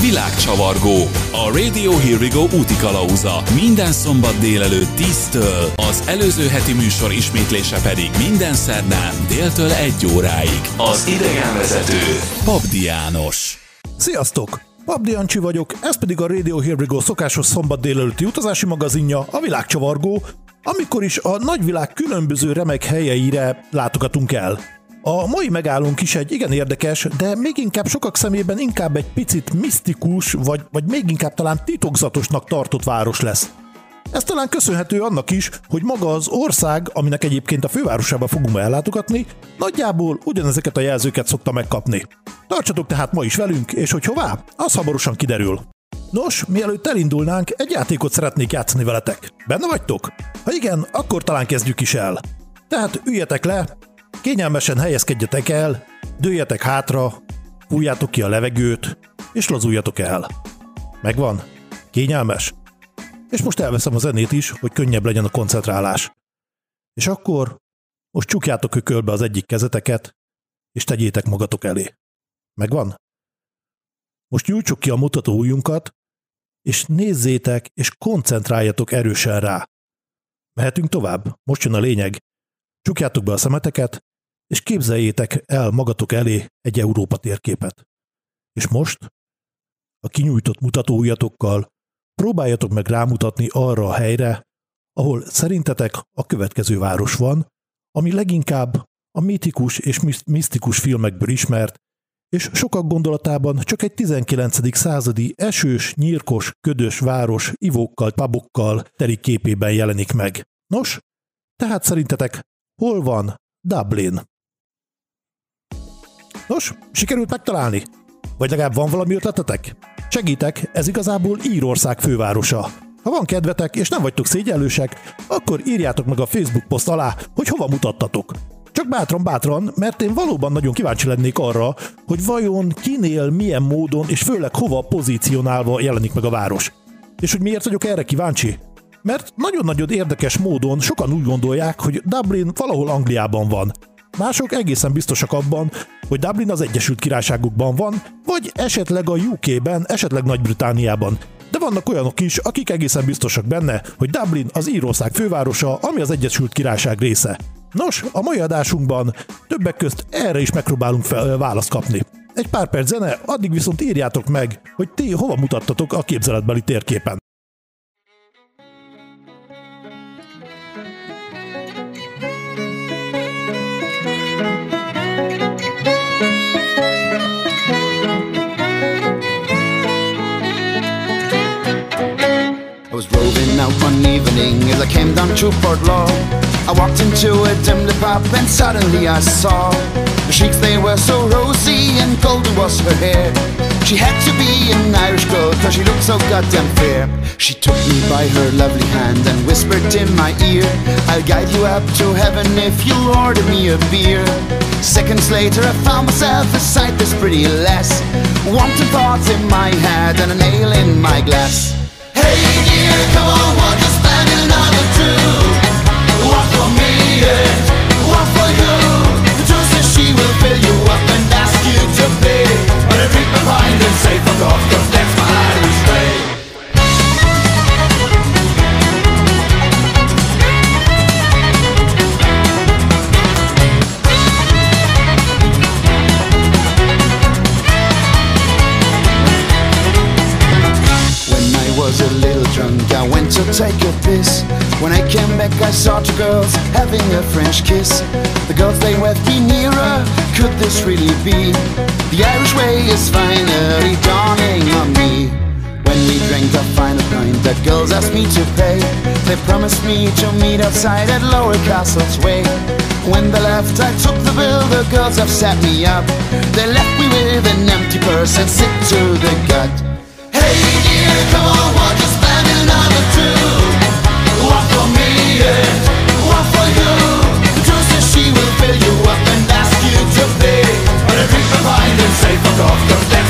Világcsavargó. A Radio Here We Go úti kalauza. Minden szombat délelőtt 10-től, az előző heti műsor ismétlése pedig minden szerdán déltől 1 óráig. Az idegenvezető Pabdi János. Sziasztok! Pabdi Jancsi vagyok, ez pedig a Radio Here We Go szokásos szombat délelőtti utazási magazinja, a Világcsavargó, amikor is a nagyvilág különböző remek helyeire látogatunk el. A mai megállónk is egy igen érdekes, de még inkább sokak szemében inkább egy picit misztikus, vagy, vagy még inkább talán titokzatosnak tartott város lesz. Ez talán köszönhető annak is, hogy maga az ország, aminek egyébként a fővárosába fogunk ellátogatni, nagyjából ugyanezeket a jelzőket szokta megkapni. Tartsatok tehát ma is velünk, és hogy hová, az hamarosan kiderül. Nos, mielőtt elindulnánk, egy játékot szeretnék játszani veletek. Benne vagytok? Ha igen, akkor talán kezdjük is el. Tehát üljetek le, Kényelmesen helyezkedjetek el, dőljetek hátra, fújjátok ki a levegőt, és lazuljatok el. Megvan? Kényelmes? És most elveszem a zenét is, hogy könnyebb legyen a koncentrálás. És akkor most csukjátok ökölbe az egyik kezeteket, és tegyétek magatok elé. Megvan? Most nyújtsuk ki a mutató ujjunkat, és nézzétek, és koncentráljatok erősen rá. Mehetünk tovább? Most jön a lényeg. Csukjátok be a szemeteket, és képzeljétek el magatok elé egy Európa térképet. És most a kinyújtott mutatóujjatokkal próbáljatok meg rámutatni arra a helyre, ahol szerintetek a következő város van, ami leginkább a mítikus és misztikus filmekből ismert, és sokak gondolatában csak egy 19. századi esős, nyírkos, ködös város ivókkal, pabokkal teri képében jelenik meg. Nos, tehát szerintetek hol van Dublin? Nos, sikerült megtalálni? Vagy legalább van valami ötletetek? Segítek, ez igazából Írország fővárosa. Ha van kedvetek és nem vagytok szégyellősek, akkor írjátok meg a Facebook poszt alá, hogy hova mutattatok. Csak bátran-bátran, mert én valóban nagyon kíváncsi lennék arra, hogy vajon kinél, milyen módon és főleg hova pozícionálva jelenik meg a város. És hogy miért vagyok erre kíváncsi? Mert nagyon-nagyon érdekes módon sokan úgy gondolják, hogy Dublin valahol Angliában van. Mások egészen biztosak abban, hogy Dublin az Egyesült Királyságokban van, vagy esetleg a UK-ben, esetleg Nagy-Britániában. De vannak olyanok is, akik egészen biztosak benne, hogy Dublin az Írország fővárosa, ami az Egyesült Királyság része. Nos, a mai adásunkban többek közt erre is megpróbálunk fel, választ kapni. Egy pár perc zene, addig viszont írjátok meg, hogy ti hova mutattatok a képzeletbeli térképen. As I came down to Port Law. I walked into a dimly pub and suddenly I saw the cheeks they were so rosy and golden was her hair. She had to be an Irish girl cause she looked so goddamn fair. She took me by her lovely hand and whispered in my ear, I'll guide you up to heaven if you'll order me a beer. Seconds later I found myself beside this pretty lass, wanting thoughts in my head and a nail in my glass. Hey dear, come on, Off the saw two girls having a French kiss. The girls they were me nearer, could this really be? The Irish way is finally dawning on me. When we drank the final pint, the girls asked me to pay. They promised me to meet outside at Lower Castle's Way. When they left, I took the bill, the girls have set me up. They left me with an empty purse and sick to the gut. Hey dear, come on, won't Off the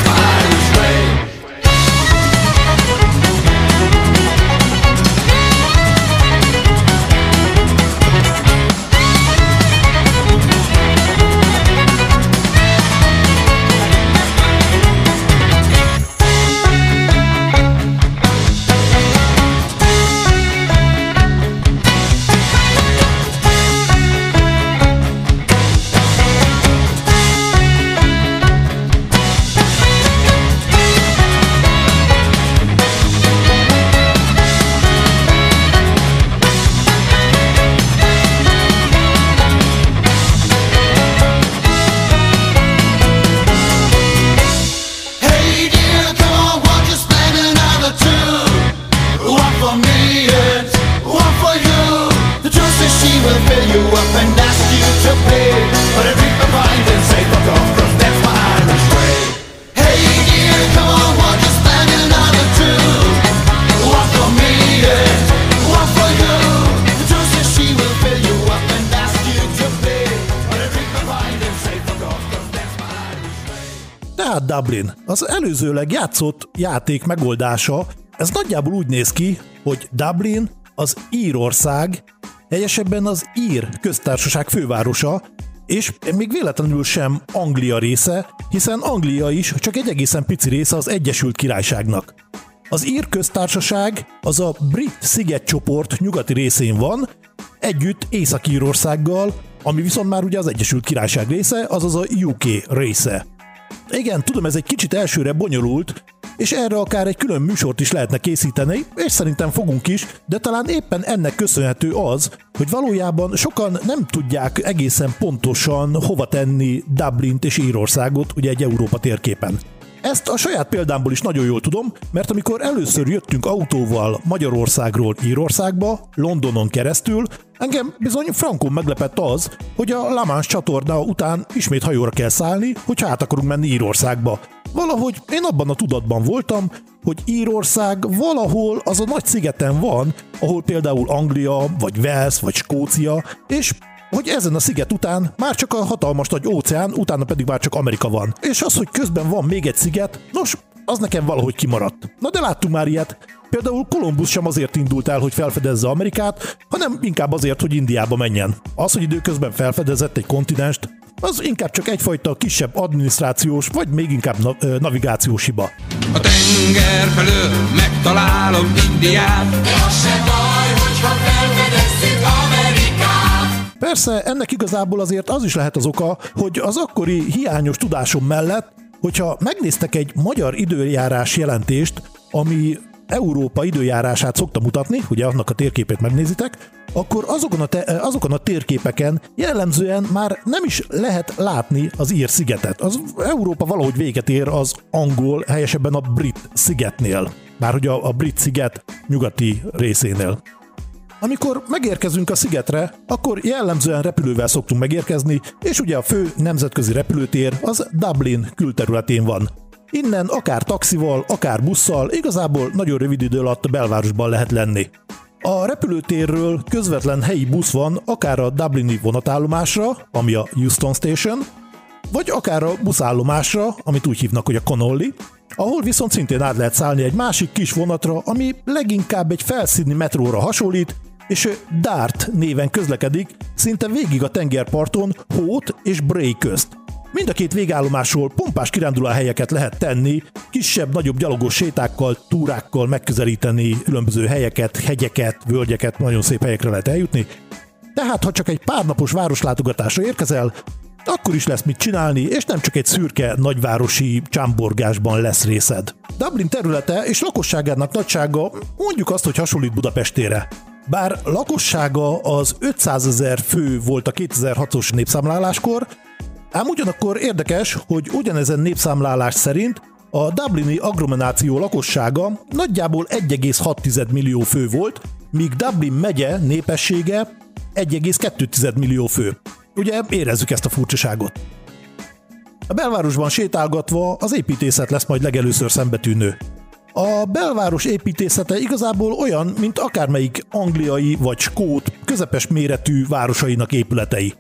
Dublin, az előzőleg játszott játék megoldása, ez nagyjából úgy néz ki, hogy Dublin az Írország, helyesebben az Ír köztársaság fővárosa, és még véletlenül sem Anglia része, hiszen Anglia is csak egy egészen pici része az Egyesült Királyságnak. Az ír köztársaság az a brit szigetcsoport nyugati részén van, együtt Észak-Írországgal, ami viszont már ugye az Egyesült Királyság része, azaz a UK része. Igen, tudom, ez egy kicsit elsőre bonyolult, és erre akár egy külön műsort is lehetne készíteni, és szerintem fogunk is, de talán éppen ennek köszönhető az, hogy valójában sokan nem tudják egészen pontosan hova tenni Dublint és Írországot ugye egy Európa térképen. Ezt a saját példámból is nagyon jól tudom, mert amikor először jöttünk autóval Magyarországról Írországba, Londonon keresztül, engem bizony frankon meglepett az, hogy a La Manche csatorna után ismét hajóra kell szállni, hogyha át akarunk menni Írországba. Valahogy én abban a tudatban voltam, hogy Írország valahol az a nagy szigeten van, ahol például Anglia, vagy Wales, vagy Skócia, és hogy ezen a sziget után már csak a hatalmas nagy óceán, utána pedig már csak Amerika van. És az, hogy közben van még egy sziget, nos, az nekem valahogy kimaradt. Na de láttunk már ilyet. Például Kolumbusz sem azért indult el, hogy felfedezze Amerikát, hanem inkább azért, hogy Indiába menjen. Az, hogy időközben felfedezett egy kontinenst, az inkább csak egyfajta kisebb adminisztrációs, vagy még inkább na- navigációs hiba. A tenger felől megtalálom Indiát. De az sem baj, hogyha felfedezzük Amerikát. Persze ennek igazából azért az is lehet az oka, hogy az akkori hiányos tudásom mellett, hogyha megnéztek egy magyar időjárás jelentést, ami Európa időjárását szokta mutatni, ugye annak a térképét megnézitek, akkor azokon a, te, azokon a térképeken jellemzően már nem is lehet látni az ír szigetet. Az Európa valahogy véget ér az angol, helyesebben a brit szigetnél. Már hogy a, a brit sziget nyugati részénél. Amikor megérkezünk a szigetre, akkor jellemzően repülővel szoktunk megérkezni, és ugye a fő nemzetközi repülőtér az Dublin külterületén van. Innen akár taxival, akár busszal, igazából nagyon rövid idő alatt belvárosban lehet lenni. A repülőtérről közvetlen helyi busz van akár a Dublini vonatállomásra, ami a Houston Station, vagy akár a buszállomásra, amit úgy hívnak, hogy a Connolly, ahol viszont szintén át lehet szállni egy másik kis vonatra, ami leginkább egy felszíni metróra hasonlít, és Dart néven közlekedik szinte végig a tengerparton Hót és Bray közt. Mind a két végállomásról pompás helyeket lehet tenni, kisebb-nagyobb gyalogos sétákkal, túrákkal megközelíteni különböző helyeket, hegyeket, völgyeket, nagyon szép helyekre lehet eljutni. Tehát, ha csak egy pár napos városlátogatásra érkezel, akkor is lesz mit csinálni, és nem csak egy szürke nagyvárosi csámborgásban lesz részed. Dublin területe és lakosságának nagysága mondjuk azt, hogy hasonlít Budapestére. Bár lakossága az 500 ezer fő volt a 2006-os népszámláláskor, ám ugyanakkor érdekes, hogy ugyanezen népszámlálás szerint a Dublini agglomeráció lakossága nagyjából 1,6 millió fő volt, míg Dublin megye népessége 1,2 millió fő. Ugye érezzük ezt a furcsaságot. A belvárosban sétálgatva az építészet lesz majd legelőször szembetűnő. A belváros építészete igazából olyan, mint akármelyik angliai vagy skót közepes méretű városainak épületei.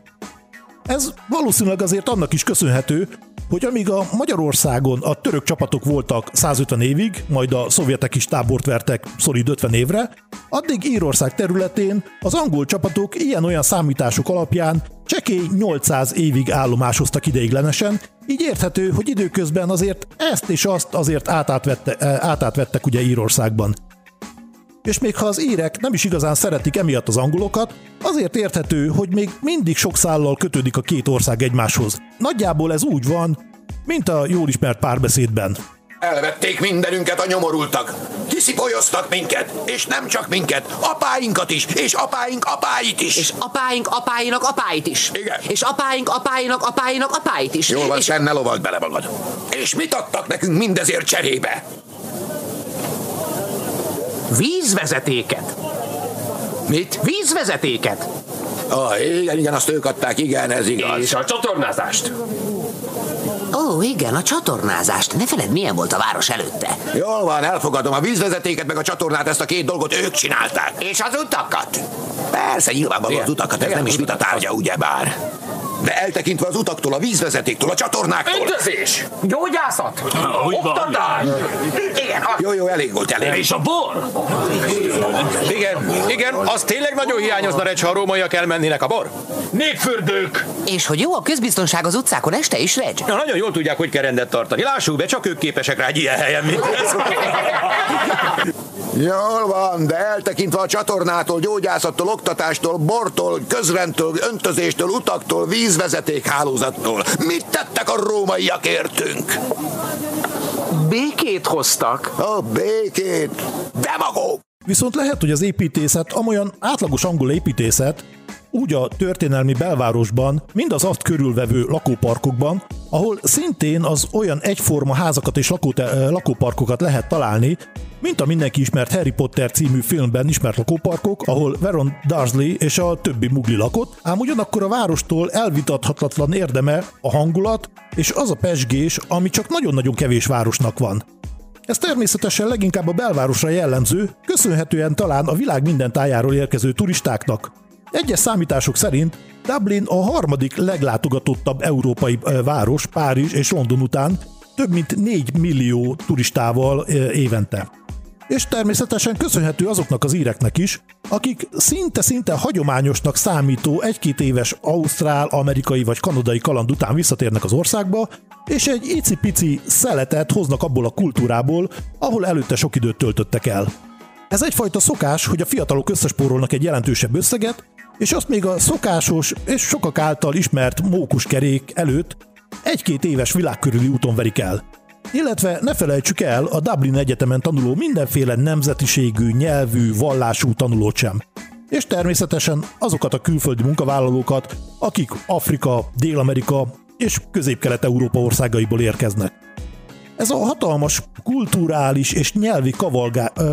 Ez valószínűleg azért annak is köszönhető, hogy amíg a Magyarországon a török csapatok voltak 150 évig, majd a szovjetek is tábort vertek szolid 50 évre, addig Írország területén az angol csapatok ilyen-olyan számítások alapján csekély 800 évig állomásoztak ideiglenesen, így érthető, hogy időközben azért ezt és azt azért átátvette, eh, átátvettek ugye Írországban. És még ha az írek nem is igazán szeretik emiatt az angolokat, azért érthető, hogy még mindig sok szállal kötődik a két ország egymáshoz. Nagyjából ez úgy van, mint a jól ismert párbeszédben. Elvették mindenünket a nyomorultak. Kiszipolyoztak minket, és nem csak minket, apáinkat is, és apáink apáit is. És apáink apáinak apáit is. Igen. És apáink apáinak apáinak apáit is. Jól van, és... Sen, ne lovald bele magad. És mit adtak nekünk mindezért cserébe? Vízvezetéket. Mit? Vízvezetéket. Ah, igen, igen, azt ők adták, igen, ez igaz. És a csatornázást. Ó, igen, a csatornázást. Ne feled, milyen volt a város előtte. Jól van, elfogadom, a vízvezetéket meg a csatornát, ezt a két dolgot ők csinálták. És az utakat. Persze, nyilvánvaló az utakat, ez nem is vita tárgya, ugyebár. De eltekintve az utaktól, a vízvezetéktől, a csatornáktól. Öntözés! Gyógyászat! Oktatás! Igen. Jó, jó, elég volt, elég. És a bor! Igen, igen, az tényleg nagyon hiányozna, Recs, ha a rómaiak elmennének a bor. Népfürdők! És hogy jó a közbiztonság az utcákon este is, Reg? Na, nagyon jól tudják, hogy kell rendet tartani. Lássuk be, csak ők képesek rá egy ilyen helyen, mint ez. Jól van, de eltekintve a csatornától, gyógyászattól, oktatástól, bortól, közrendtől, öntözéstől, utaktól, vízvezeték hálózattól. Mit tettek a rómaiak értünk? Békét hoztak. A békét! Demagóg! Viszont lehet, hogy az építészet, amolyan átlagos angol építészet, úgy a történelmi belvárosban, mind az azt körülvevő lakóparkokban, ahol szintén az olyan egyforma házakat és lakóte- lakóparkokat lehet találni, mint a mindenki ismert Harry Potter című filmben ismert lakóparkok, ahol Veron Dursley és a többi mugli lakott, ám ugyanakkor a várostól elvitathatatlan érdeme a hangulat és az a pesgés, ami csak nagyon-nagyon kevés városnak van. Ez természetesen leginkább a belvárosra jellemző, köszönhetően talán a világ minden tájáról érkező turistáknak. Egyes számítások szerint Dublin a harmadik leglátogatottabb európai város Párizs és London után, több mint 4 millió turistával évente. És természetesen köszönhető azoknak az íreknek is, akik szinte-szinte hagyományosnak számító egy-két éves ausztrál, amerikai vagy kanadai kaland után visszatérnek az országba, és egy icipici szeletet hoznak abból a kultúrából, ahol előtte sok időt töltöttek el. Ez egyfajta szokás, hogy a fiatalok összespórolnak egy jelentősebb összeget, és azt még a szokásos és sokak által ismert mókuskerék előtt egy-két éves világkörüli úton verik el. Illetve ne felejtsük el a Dublin Egyetemen tanuló mindenféle nemzetiségű, nyelvű, vallású tanulót sem. És természetesen azokat a külföldi munkavállalókat, akik Afrika, Dél-Amerika és Közép-Kelet-Európa országaiból érkeznek. Ez a hatalmas kulturális és nyelvi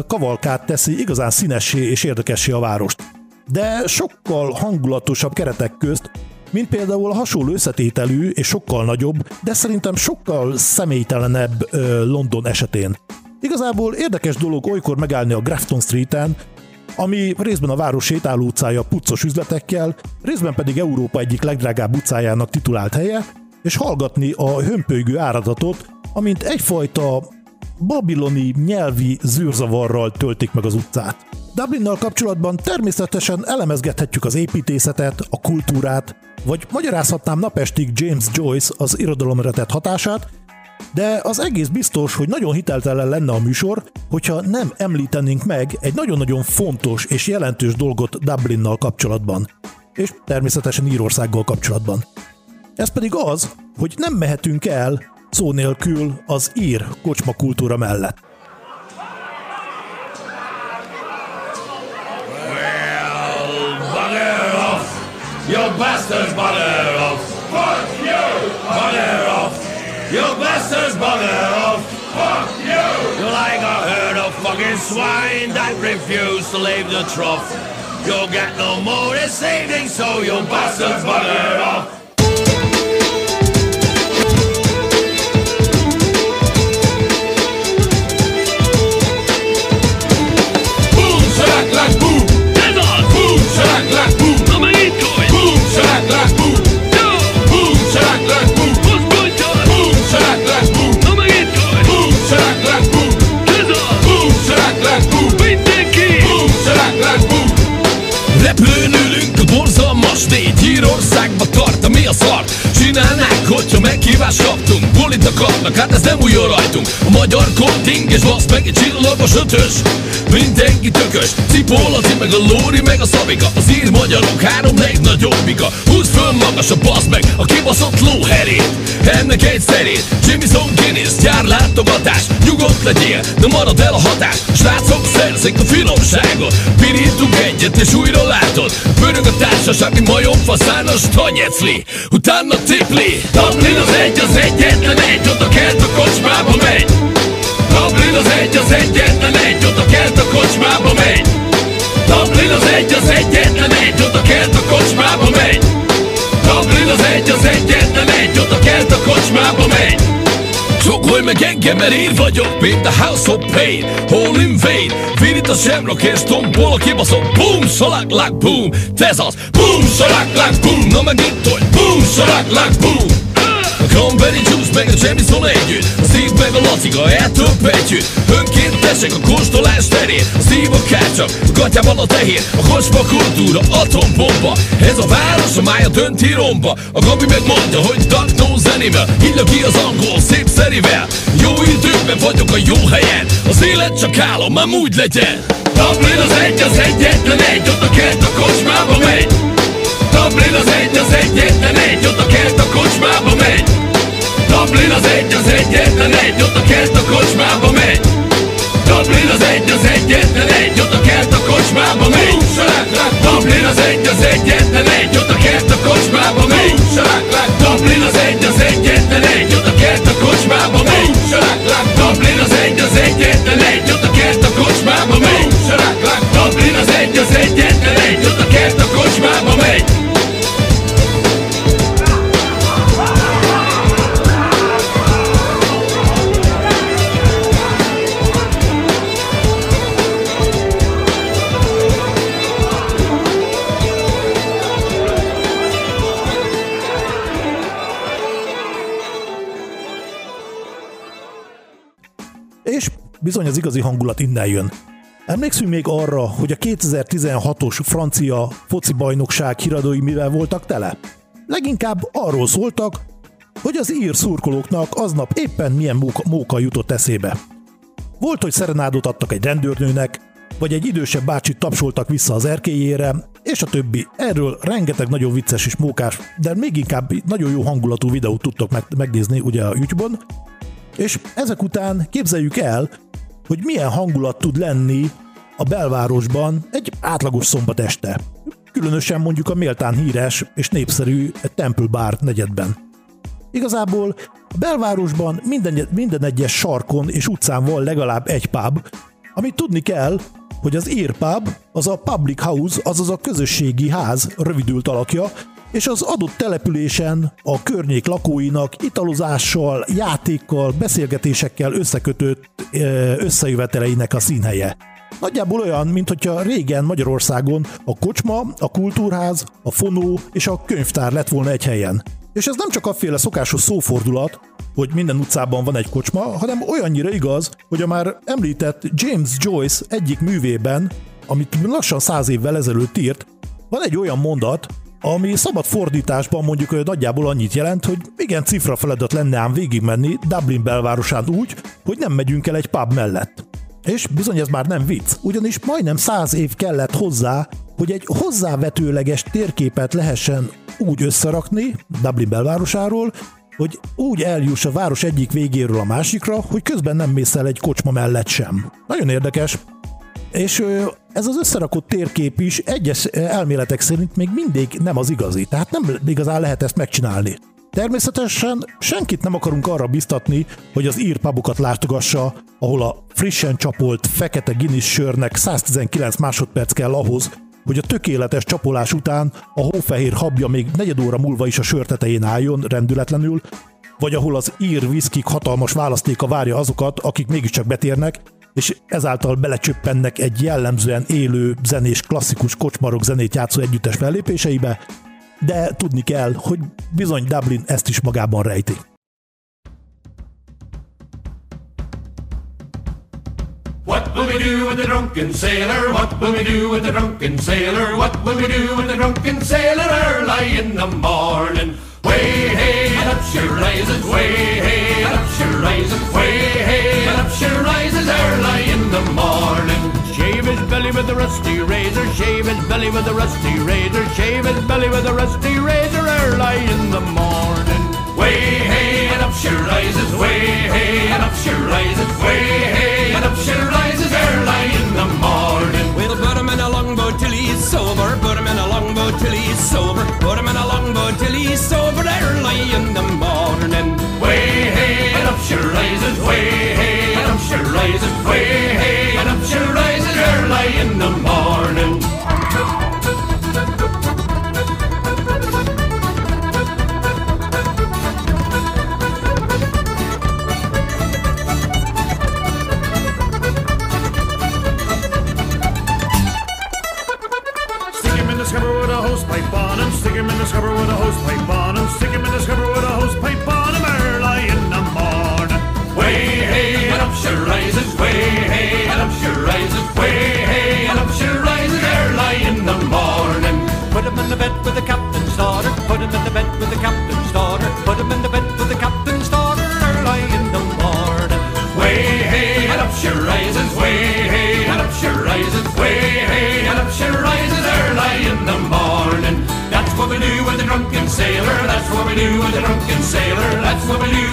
kavalkát teszi igazán színessé és érdekessé a várost. De sokkal hangulatosabb keretek közt, mint például a hasonló összetételű és sokkal nagyobb, de szerintem sokkal személytelenebb ö, London esetén. Igazából érdekes dolog olykor megállni a Grafton Street-en, ami részben a város sétáló utcája puccos üzletekkel, részben pedig Európa egyik legdrágább utcájának titulált helye, és hallgatni a hömpölygő áradatot, amint egyfajta babiloni nyelvi zűrzavarral töltik meg az utcát. Dublinnal kapcsolatban természetesen elemezgethetjük az építészetet, a kultúrát, vagy magyarázhatnám napestig James Joyce az irodalomra tett hatását, de az egész biztos, hogy nagyon hiteltelen lenne a műsor, hogyha nem említenénk meg egy nagyon-nagyon fontos és jelentős dolgot Dublinnal kapcsolatban, és természetesen Írországgal kapcsolatban. Ez pedig az, hogy nem mehetünk el szó nélkül az ír kocsma kultúra mellett. Bastards, bugger off! Fuck you! Bugger off! You bastards, bugger off! Fuck you! You're like a herd of fucking swine that refuse to leave the trough. You'll get no more this evening, so you bastards, bugger off! Akarnak, hát ez nem új a rajtunk. A magyar konting és basz meg egy csillagos ötös. Mindenki tökös. Cipó Laci, meg a Lóri, meg a Szabika. Az ír magyarok három legnagyobbika Húzd föl magas a basz meg A kibaszott lóherét. Ennek egy szerét. Jameson Guinness, gyár látogatás. Nyugodt legyél, de marad el a hatás. Srácok szerzik a finomságot. Pirítunk egyet és újra látod. Pörög a társaság, mi majomfaszános tanyecli Utána tipli Dublin az egy, az egyetlen egy Oda kelt a kocsmába megy. Dublin az egy, az egyetlen egy Oda kelt a kocsmába megy. Dublin az egy, az egyetlen egy Oda kelt a kocsmába megy. Csókolj meg engem, mert én vagyok Mint a House of Pain, Hall in Vain. Vinit a semrok és tombol a kibaszott. Boom, salak, lak, boom, ez az. Boom, salak, lak, boom, na megint hogy Boom, lak, boom Cranberry juice meg a Jamison együtt. A Steve meg a Laciga eltöbb együtt Önkéntesek a kóstolás terén. A Steve a kácsak, a gatyában a tehér. A kocsma kultúra, atombomba. Ez a város, a mája dönti romba. A Gabi meg mondja, hogy duck no zenivel Illa ki az angol szép szerivel. Jó időben vagyok a jó helyen. Az élet csak álom, már úgy legyen. Dublin az egy, az egyetlen egy Ott a kert a kocsmába megy. Dublin az egy, az egyetlen egy Ott a kert a kocsmába megy Dublin az egy, az egyetlen egy Ott a kert a kocsmába megy. Dublin az egy, az egyetlen egy Ott a kert a kocsmába megy. Dublin az egy, az egyetlen egy Ott a kert a kocsmába megy. Dublin az egy, az egyetlen egy Ott a kert a kocsmába megy. Dublin az egy, az egyetlen egy Ott a kert a kocsmába bizony az igazi hangulat innen jön. Emlékszünk még arra, hogy a 2016-os francia foci bajnokság híradói mivel voltak tele? Leginkább arról szóltak, hogy az ír szurkolóknak aznap éppen milyen móka, móka jutott eszébe. Volt, hogy szerenádot adtak egy rendőrnőnek, vagy egy idősebb bácsit tapsoltak vissza az erkélyére, és a többi. Erről rengeteg nagyon vicces és mókás, de még inkább nagyon jó hangulatú videót tudtok meg- megnézni ugye a YouTube-on, és ezek után képzeljük el, hogy milyen hangulat tud lenni a belvárosban egy átlagos szombat este. Különösen mondjuk a méltán híres és népszerű Temple Bar negyedben. Igazából a belvárosban minden, minden egyes sarkon és utcán van legalább egy pub, amit tudni kell, hogy az ír pub az a public house, azaz a közösségi ház rövidült alakja, és az adott településen a környék lakóinak italozással, játékkal, beszélgetésekkel összekötött összejöveteleinek a színhelye. Nagyjából olyan, mint hogyha régen Magyarországon a kocsma, a kultúrház, a fonó és a könyvtár lett volna egy helyen. És ez nem csak afféle szokásos szófordulat, hogy minden utcában van egy kocsma, hanem olyannyira igaz, hogy a már említett James Joyce egyik művében, amit lassan száz évvel ezelőtt írt, van egy olyan mondat, ami szabad fordításban mondjuk nagyjából annyit jelent, hogy igen, cifra feladat lenne ám végigmenni Dublin belvárosán úgy, hogy nem megyünk el egy pub mellett. És bizony ez már nem vicc, ugyanis majdnem száz év kellett hozzá, hogy egy hozzávetőleges térképet lehessen úgy összerakni Dublin belvárosáról, hogy úgy eljuss a város egyik végéről a másikra, hogy közben nem mész el egy kocsma mellett sem. Nagyon érdekes. És ez az összerakott térkép is egyes elméletek szerint még mindig nem az igazi, tehát nem igazán lehet ezt megcsinálni. Természetesen senkit nem akarunk arra biztatni, hogy az ír pubokat látogassa, ahol a frissen csapolt fekete Guinness sörnek 119 másodperc kell ahhoz, hogy a tökéletes csapolás után a hófehér habja még negyed óra múlva is a sör tetején álljon rendületlenül, vagy ahol az ír viszkik hatalmas választéka várja azokat, akik mégiscsak betérnek, és ezáltal belecsöppennek egy jellemzően élő, zenés, klasszikus kocsmarok zenét játszó együttes fellépéseibe, de tudni kell, hogy bizony Dublin ezt is magában rejti. What will we do with the drunken sailor? What will we do with the drunken sailor? What will we do with the drunken sailor early in the morning? Way hey up she rises, way belly with a rusty razor, shave his belly with a rusty razor early in the morning. Way hey and up she rises, way hey and up she rises, way hey and up she rises early in the morning. We'll put him in a longboat till he's sober. Put him in a longboat till he's sober. Put him in a longboat till he's sober early in the morning. Way hey and up she rises, way hey and up she rises, way hey and up she rises early in the morning. Drunken sailor. That's what we do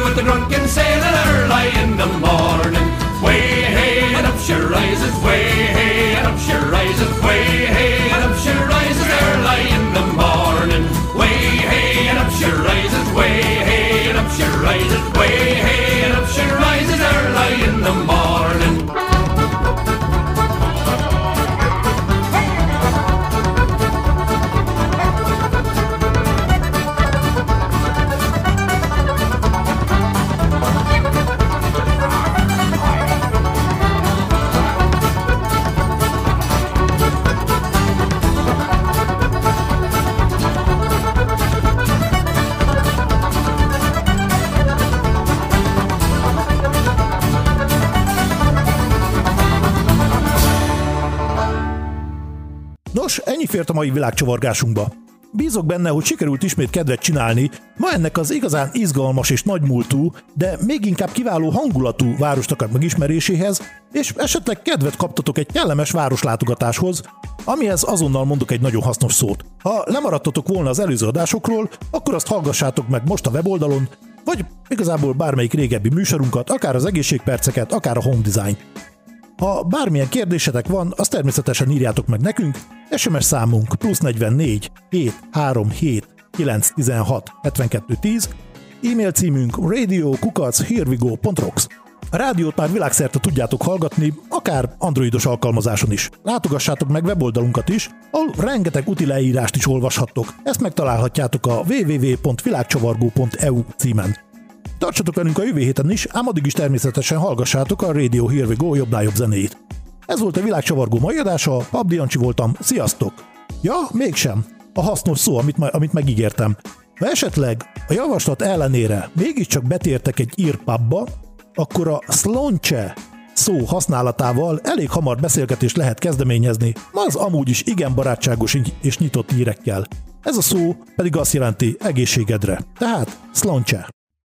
Nos, ennyi fért a mai világcsavargásunkba. Bízok benne, hogy sikerült ismét kedvet csinálni, ma ennek az igazán izgalmas és nagymúltú, de még inkább kiváló hangulatú városnak megismeréséhez, és esetleg kedvet kaptatok egy kellemes városlátogatáshoz, amihez azonnal mondok egy nagyon hasznos szót. Ha lemaradtatok volna az előző adásokról, akkor azt hallgassátok meg most a weboldalon, vagy igazából bármelyik régebbi műsorunkat, akár az egészségperceket, akár a home design. Ha bármilyen kérdésetek van, azt természetesen írjátok meg nekünk, SMS számunk plusz 44 737 916 72 10, e-mail címünk radio.kukac.hervigo.rocks. A rádiót már világszerte tudjátok hallgatni, akár androidos alkalmazáson is. Látogassátok meg weboldalunkat is, ahol rengeteg úti leírást is olvashattok. Ezt megtalálhatjátok a www.világcsavargó.eu címen. Tartsatok velünk a jövő héten is, ám addig is természetesen hallgassátok a Radio Here We Go jobbnál jobb zenét. Ez volt a világcsavargó mai adása, Pabdi Jancsi voltam, sziasztok! Ja, mégsem. A hasznos szó, amit, ma- amit megígértem. Ha esetleg a javaslat ellenére mégiscsak betértek egy írpabba, akkor a slonce szó használatával elég hamar beszélgetést lehet kezdeményezni, az amúgy is igen barátságos és nyitott írekkel. Ez a szó pedig azt jelenti egészségedre. Tehát slonce.